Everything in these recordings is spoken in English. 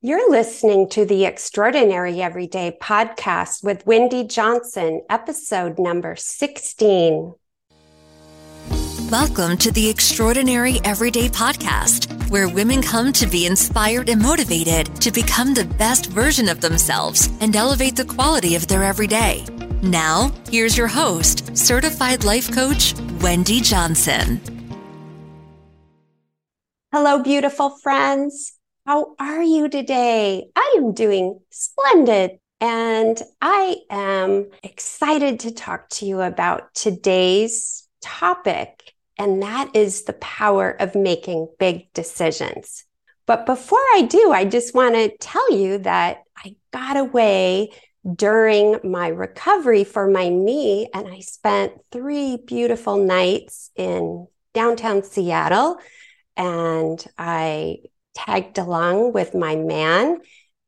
You're listening to the Extraordinary Everyday podcast with Wendy Johnson, episode number 16. Welcome to the Extraordinary Everyday podcast, where women come to be inspired and motivated to become the best version of themselves and elevate the quality of their everyday. Now, here's your host, certified life coach, Wendy Johnson. Hello, beautiful friends. How are you today? I am doing splendid. And I am excited to talk to you about today's topic, and that is the power of making big decisions. But before I do, I just want to tell you that I got away during my recovery for my knee, and I spent three beautiful nights in downtown Seattle. And I tagged along with my man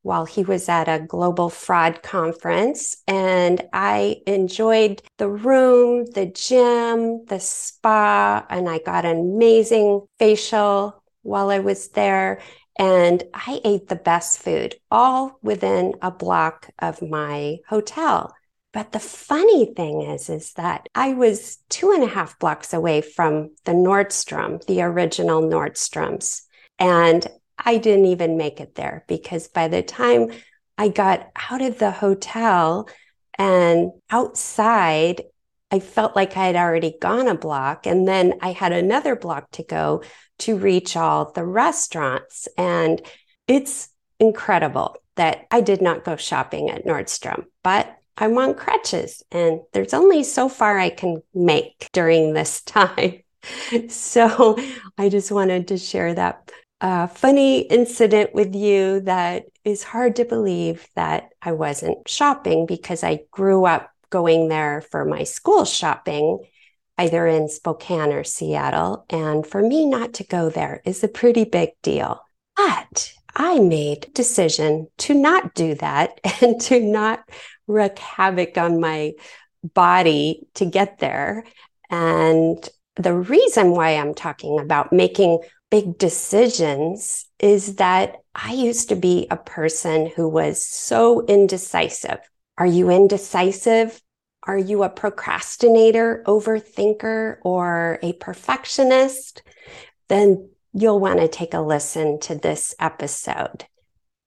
while he was at a global fraud conference. And I enjoyed the room, the gym, the spa, and I got an amazing facial while I was there. And I ate the best food all within a block of my hotel. But the funny thing is, is that I was two and a half blocks away from the Nordstrom, the original Nordstrom's. And I didn't even make it there because by the time I got out of the hotel and outside, I felt like I had already gone a block. And then I had another block to go to reach all the restaurants. And it's incredible that I did not go shopping at Nordstrom, but I'm on crutches and there's only so far I can make during this time. So I just wanted to share that a funny incident with you that is hard to believe that I wasn't oh. shopping because I grew up going there for my school shopping, either in Spokane or Seattle. And for me not to go there is a pretty big deal. But I made a decision to not do that and to not wreak havoc on my body to get there. And the reason why I'm talking about making big decisions is that I used to be a person who was so indecisive. Are you indecisive? Are you a procrastinator, overthinker, or a perfectionist? Then you'll want to take a listen to this episode.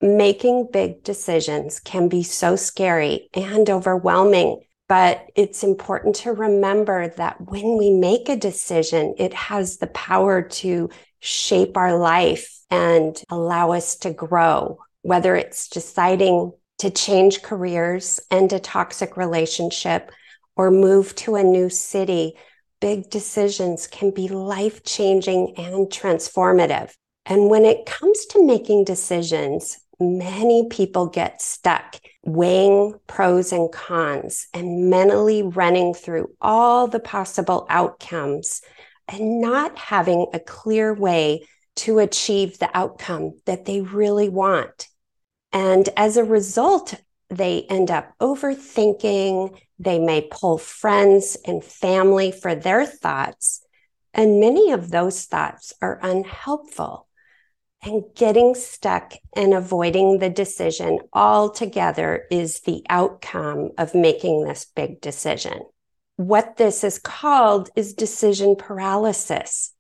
Making big decisions can be so scary and overwhelming, but it's important to remember that when we make a decision, it has the power to shape our life and allow us to grow, whether it's deciding to change careers, end a toxic relationship, or move to a new city. Big decisions can be life changing and transformative. And when it comes to making decisions, many people get stuck weighing pros and cons and mentally running through all the possible outcomes and not having a clear way to achieve the outcome that they really want. And as a result, they end up overthinking. They may pull friends and family for their thoughts. And many of those thoughts are unhelpful. And getting stuck and avoiding the decision altogether is the outcome of making this big decision. What this is called is decision paralysis.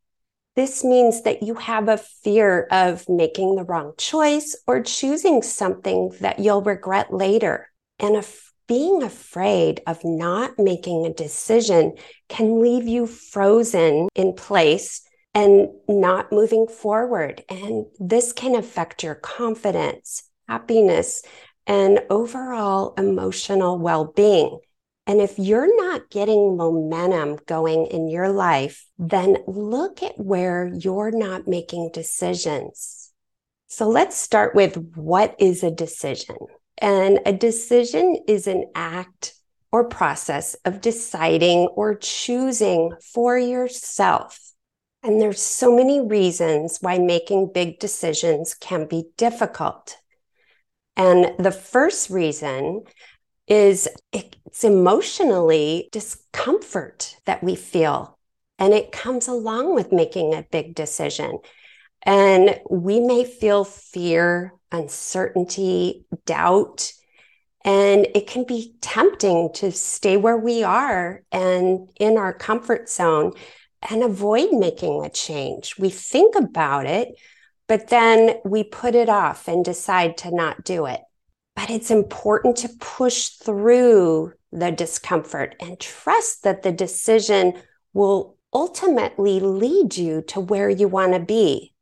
This means that you have a fear of making the wrong choice or choosing something that you'll regret later. And if being afraid of not making a decision can leave you frozen in place and not moving forward. And this can affect your confidence, happiness, and overall emotional well being. And if you're not getting momentum going in your life, then look at where you're not making decisions. So let's start with what is a decision? And a decision is an act or process of deciding or choosing for yourself. And there's so many reasons why making big decisions can be difficult. And the first reason is it's emotionally discomfort that we feel. And it comes along with making a big decision. And we may feel fear, uncertainty, doubt. And it can be tempting to stay where we are and in our comfort zone and avoid making a change. We think about it, but then we put it off and decide to not do it. But it's important to push through the discomfort and trust that the decision will ultimately lead you to where you want to be.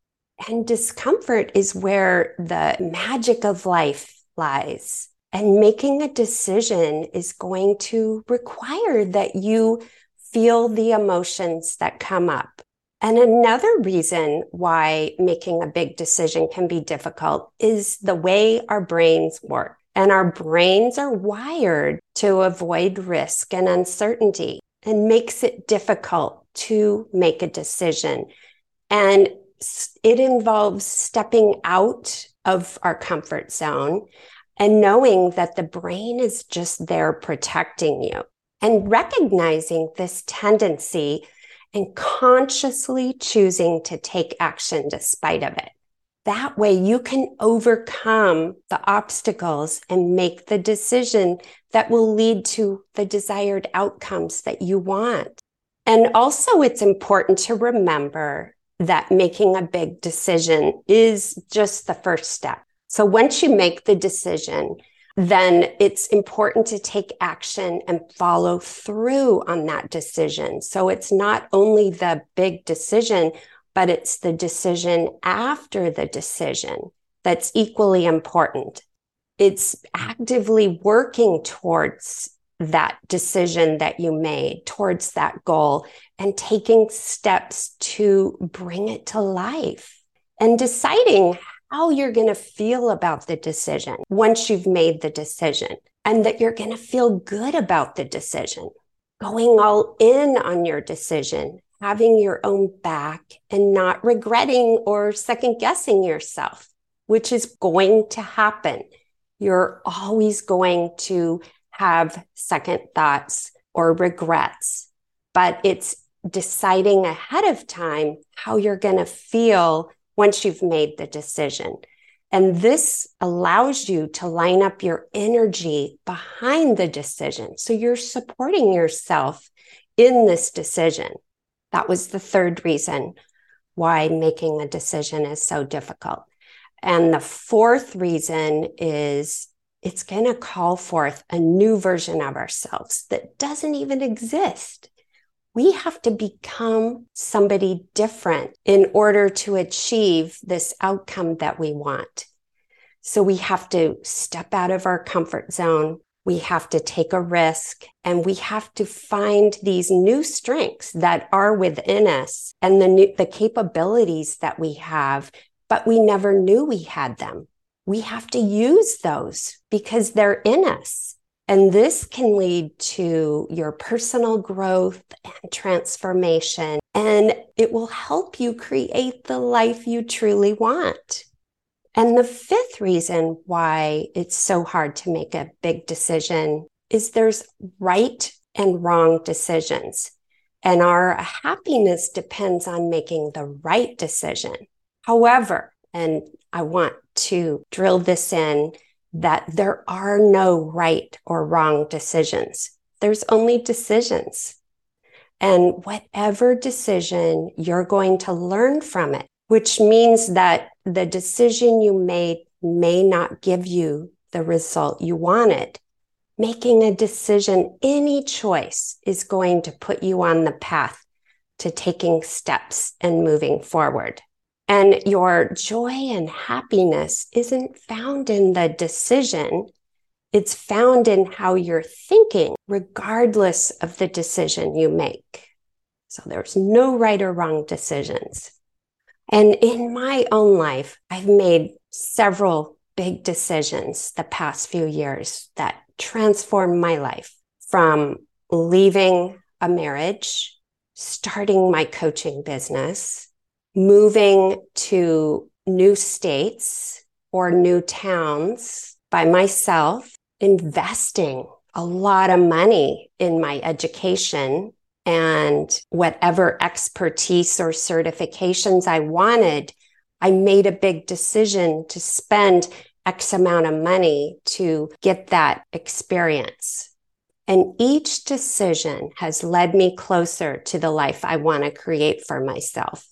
And discomfort is where the magic of life lies. And making a decision is going to require that you feel the emotions that come up. And another reason why making a big decision can be difficult is the way our brains work. And our brains are wired to avoid risk and uncertainty and makes it difficult to make a decision. And it involves stepping out of our comfort zone and knowing that the brain is just there protecting you and recognizing this tendency and consciously choosing to take action despite of it. That way you can overcome the obstacles and make the decision that will lead to the desired outcomes that you want. And also it's important to remember that making a big decision is just the first step. So once you make the decision, then it's important to take action and follow through on that decision. So it's not only the big decision, but it's the decision after the decision that's equally important. It's actively working towards that decision that you made, towards that goal, and taking steps to bring it to life and deciding how you're going to feel about the decision once you've made the decision and that you're going to feel good about the decision. Going all in on your decision, having your own back and not regretting or second guessing yourself, which is going to happen. You're always going to have second thoughts or regrets, but it's deciding ahead of time how you're going to feel once you've made the decision. And this allows you to line up your energy behind the decision. So you're supporting yourself in this decision. That was the third reason why making a decision is so difficult. And the fourth reason is it's going to call forth a new version of ourselves that doesn't even exist we have to become somebody different in order to achieve this outcome that we want. So we have to step out of our comfort zone. We have to take a risk and we have to find these new strengths that are within us and the new, the capabilities that we have, but we never knew we had them. We have to use those because they're in us. And this can lead to your personal growth and transformation, and it will help you create the life you truly want. And the fifth reason why it's so hard to make a big decision is there's right and wrong decisions. And our happiness depends on making the right decision. However, and I want to drill this in that there are no right or wrong decisions. There's only decisions. And whatever decision you're going to learn from it, which means that the decision you made may not give you the result you wanted. Making a decision, any choice is going to put you on the path to taking steps and moving forward. And your joy and happiness isn't found in the decision. It's found in how you're thinking, regardless of the decision you make. So there's no right or wrong decisions. And in my own life, I've made several big decisions the past few years that transformed my life from leaving a marriage, starting my coaching business, moving to new states or new towns by myself, investing a lot of money in my education and whatever expertise or certifications I wanted, I made a big decision to spend X amount of money to get that experience. And each decision has led me closer to the life I want to create for myself.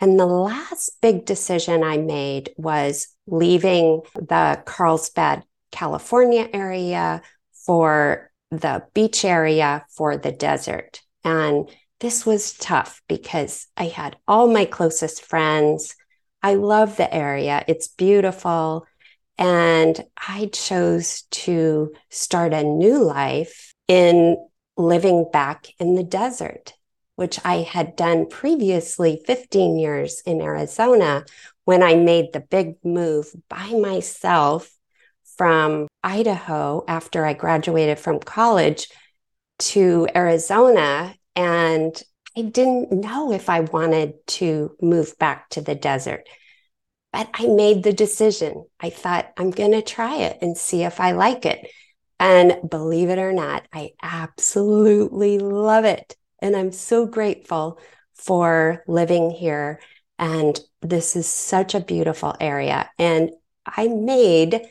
And the last big decision I made was leaving the Carlsbad, California area for the beach area for the desert. And this was tough because I had all my closest friends. I love the area. It's beautiful. And I chose to start a new life in living back in the desert, which I had done previously 15 years in Arizona when I made the big move by myself from Idaho after I graduated from college to Arizona. And I didn't know if I wanted to move back to the desert. But I made the decision. I thought, I'm going to try it and see if I like it. And believe it or not, I absolutely love it. And I'm so grateful for living here. And this is such a beautiful area. And I made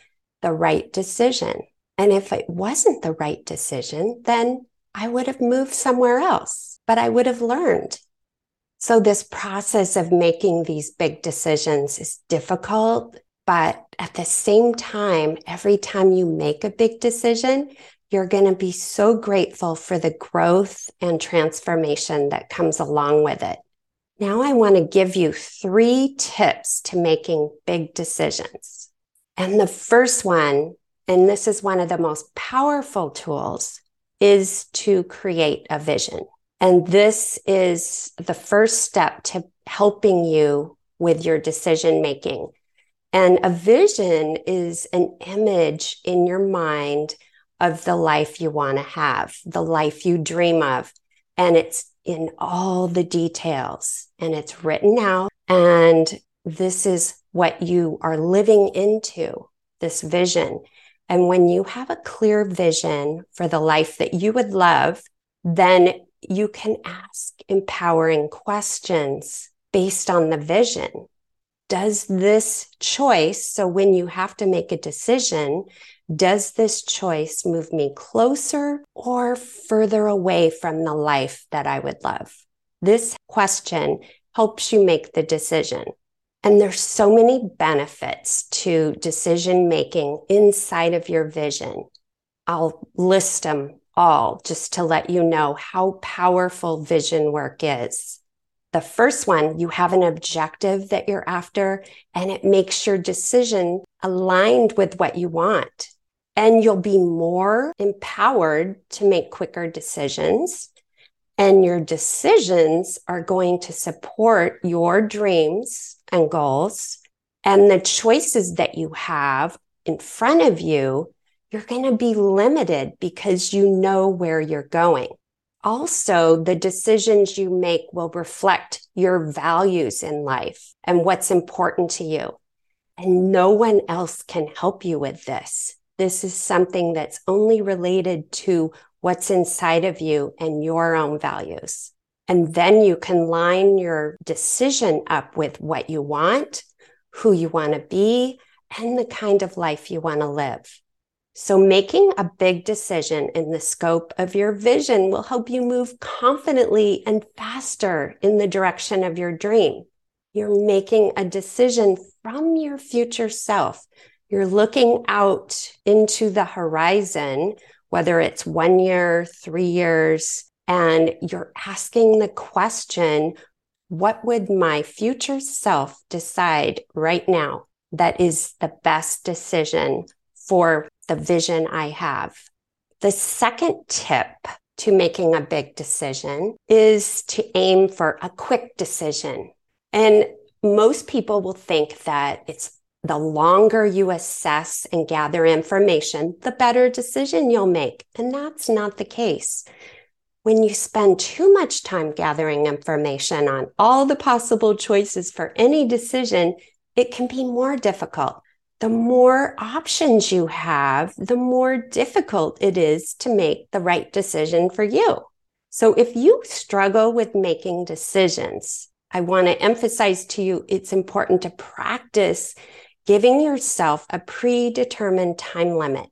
the right decision. And if it wasn't the right decision, then I would have moved somewhere else, but I would have learned so, this process of making these big decisions is difficult, but at the same time, every time you make a big decision, you're going to be so grateful for the growth and transformation that comes along with it. Now, I want to give you three tips to making big decisions. And the first one, and this is one of the most powerful tools, is to create a vision. And this is the first step to helping you with your decision making. And a vision is an image in your mind of the life you want to have, the life you dream of. And it's in all the details and it's written out. And this is what you are living into this vision. And when you have a clear vision for the life that you would love, then you can ask empowering questions based on the vision. Does this choice, so when you have to make a decision, does this choice move me closer or further away from the life that I would love? This question helps you make the decision. And there's so many benefits to decision making inside of your vision. I'll list them all just to let you know how powerful vision work is. The first one, you have an objective that you're after, and it makes your decision aligned with what you want. And you'll be more empowered to make quicker decisions. And your decisions are going to support your dreams and goals. And the choices that you have in front of you you're going to be limited because you know where you're going. Also, the decisions you make will reflect your values in life and what's important to you. And no one else can help you with this. This is something that's only related to what's inside of you and your own values. And then you can line your decision up with what you want, who you want to be, and the kind of life you want to live. So, making a big decision in the scope of your vision will help you move confidently and faster in the direction of your dream. You're making a decision from your future self. You're looking out into the horizon, whether it's one year, three years, and you're asking the question, what would my future self decide right now that is the best decision for the vision I have. The second tip to making a big decision is to aim for a quick decision. And most people will think that it's the longer you assess and gather information, the better decision you'll make. And that's not the case. When you spend too much time gathering information on all the possible choices for any decision, it can be more difficult the more options you have, the more difficult it is to make the right decision for you. So if you struggle with making decisions, I want to emphasize to you it's important to practice giving yourself a predetermined time limit.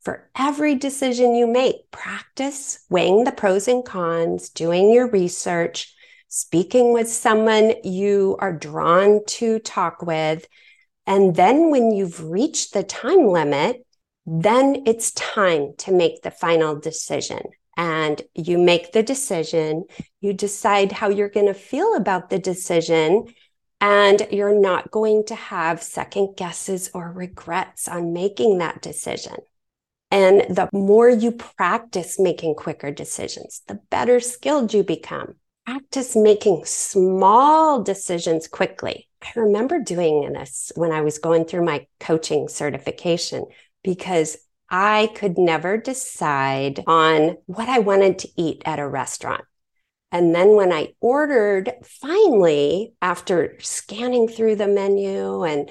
For every decision you make, practice weighing the pros and cons, doing your research, speaking with someone you are drawn to talk with. And then when you've reached the time limit, then it's time to make the final decision. And you make the decision, you decide how you're going to feel about the decision, and you're not going to have second guesses or regrets on making that decision. And the more you practice making quicker decisions, the better skilled you become. Practice making small decisions quickly. I remember doing this when I was going through my coaching certification because I could never decide on what I wanted to eat at a restaurant. And then when I ordered, finally, after scanning through the menu and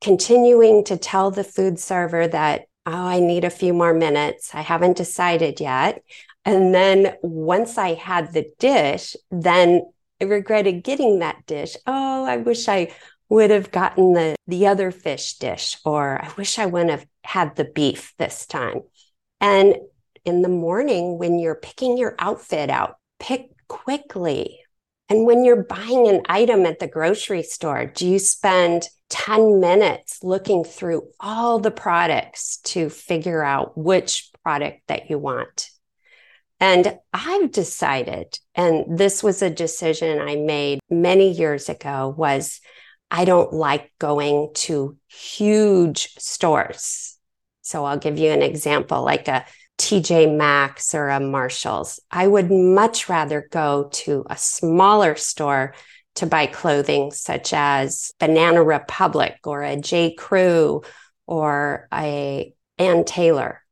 continuing to tell the food server that, oh, I need a few more minutes, I haven't decided yet. And then once I had the dish, then I regretted getting that dish. Oh, I wish I would have gotten the, the other fish dish, or I wish I wouldn't have had the beef this time. And in the morning, when you're picking your outfit out, pick quickly. And when you're buying an item at the grocery store, do you spend 10 minutes looking through all the products to figure out which product that you want? And I've decided, and this was a decision I made many years ago, was I don't like going to huge stores. So I'll give you an example like a TJ Maxx or a Marshalls. I would much rather go to a smaller store to buy clothing, such as Banana Republic or a J. Crew or a Ann Taylor.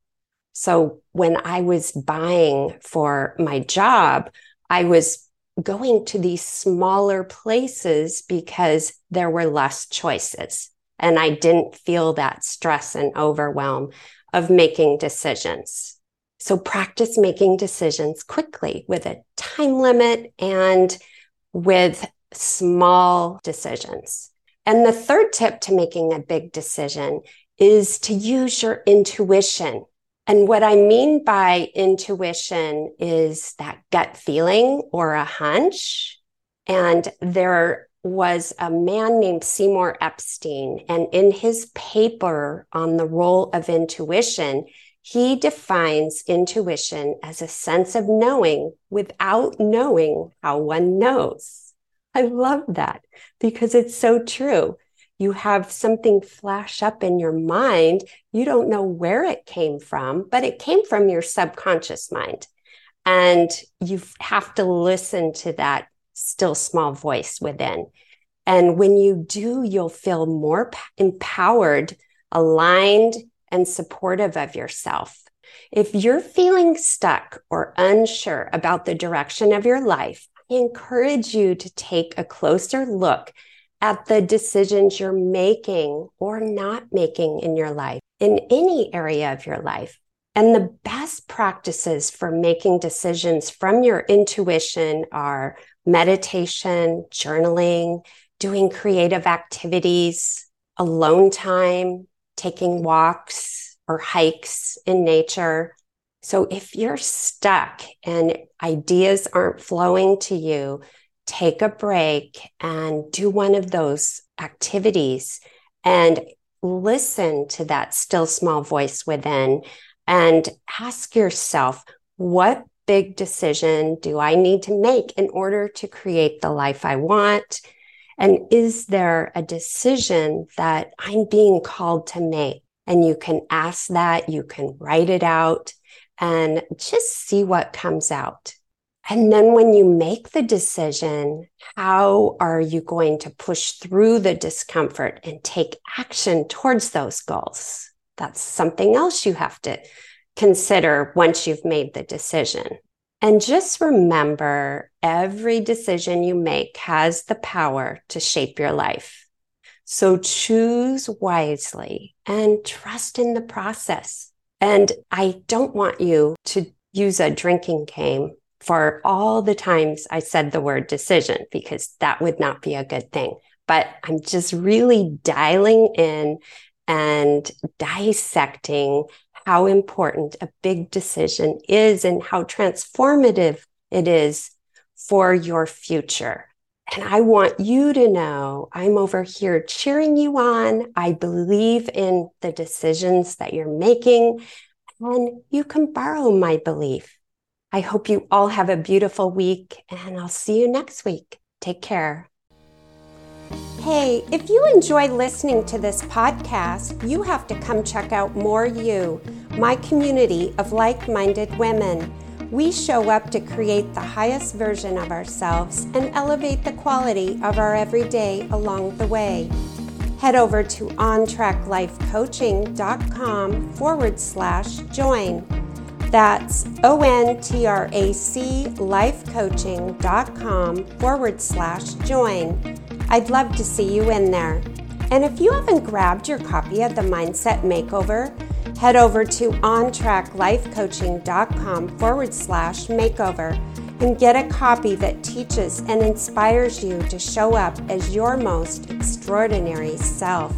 So when I was buying for my job, I was going to these smaller places because there were less choices. And I didn't feel that stress and overwhelm of making decisions. So practice making decisions quickly with a time limit and with small decisions. And the third tip to making a big decision is to use your intuition. And what I mean by intuition is that gut feeling or a hunch. And there was a man named Seymour Epstein. And in his paper on the role of intuition, he defines intuition as a sense of knowing without knowing how one knows. I love that because it's so true. You have something flash up in your mind. You don't know where it came from, but it came from your subconscious mind. And you have to listen to that still small voice within. And when you do, you'll feel more empowered, aligned, and supportive of yourself. If you're feeling stuck or unsure about the direction of your life, I encourage you to take a closer look at the decisions you're making or not making in your life, in any area of your life. And the best practices for making decisions from your intuition are meditation, journaling, doing creative activities, alone time, taking walks or hikes in nature. So if you're stuck and ideas aren't flowing to you, take a break and do one of those activities and listen to that still small voice within and ask yourself, what big decision do I need to make in order to create the life I want? And is there a decision that I'm being called to make? And you can ask that, you can write it out and just see what comes out. And then when you make the decision, how are you going to push through the discomfort and take action towards those goals? That's something else you have to consider once you've made the decision. And just remember every decision you make has the power to shape your life. So choose wisely and trust in the process. And I don't want you to use a drinking game for all the times I said the word decision because that would not be a good thing. But I'm just really dialing in and dissecting how important a big decision is and how transformative it is for your future. And I want you to know I'm over here cheering you on. I believe in the decisions that you're making, and you can borrow my belief. I hope you all have a beautiful week, and I'll see you next week. Take care. Hey, if you enjoy listening to this podcast, you have to come check out More You, my community of like minded women. We show up to create the highest version of ourselves and elevate the quality of our everyday along the way. Head over to ontraclifecoaching.com forward slash join. That's O N T R A C lifecoaching.com forward slash join. I'd love to see you in there. And if you haven't grabbed your copy of the Mindset Makeover, head over to ontraclifecoaching.com forward slash makeover and get a copy that teaches and inspires you to show up as your most extraordinary self.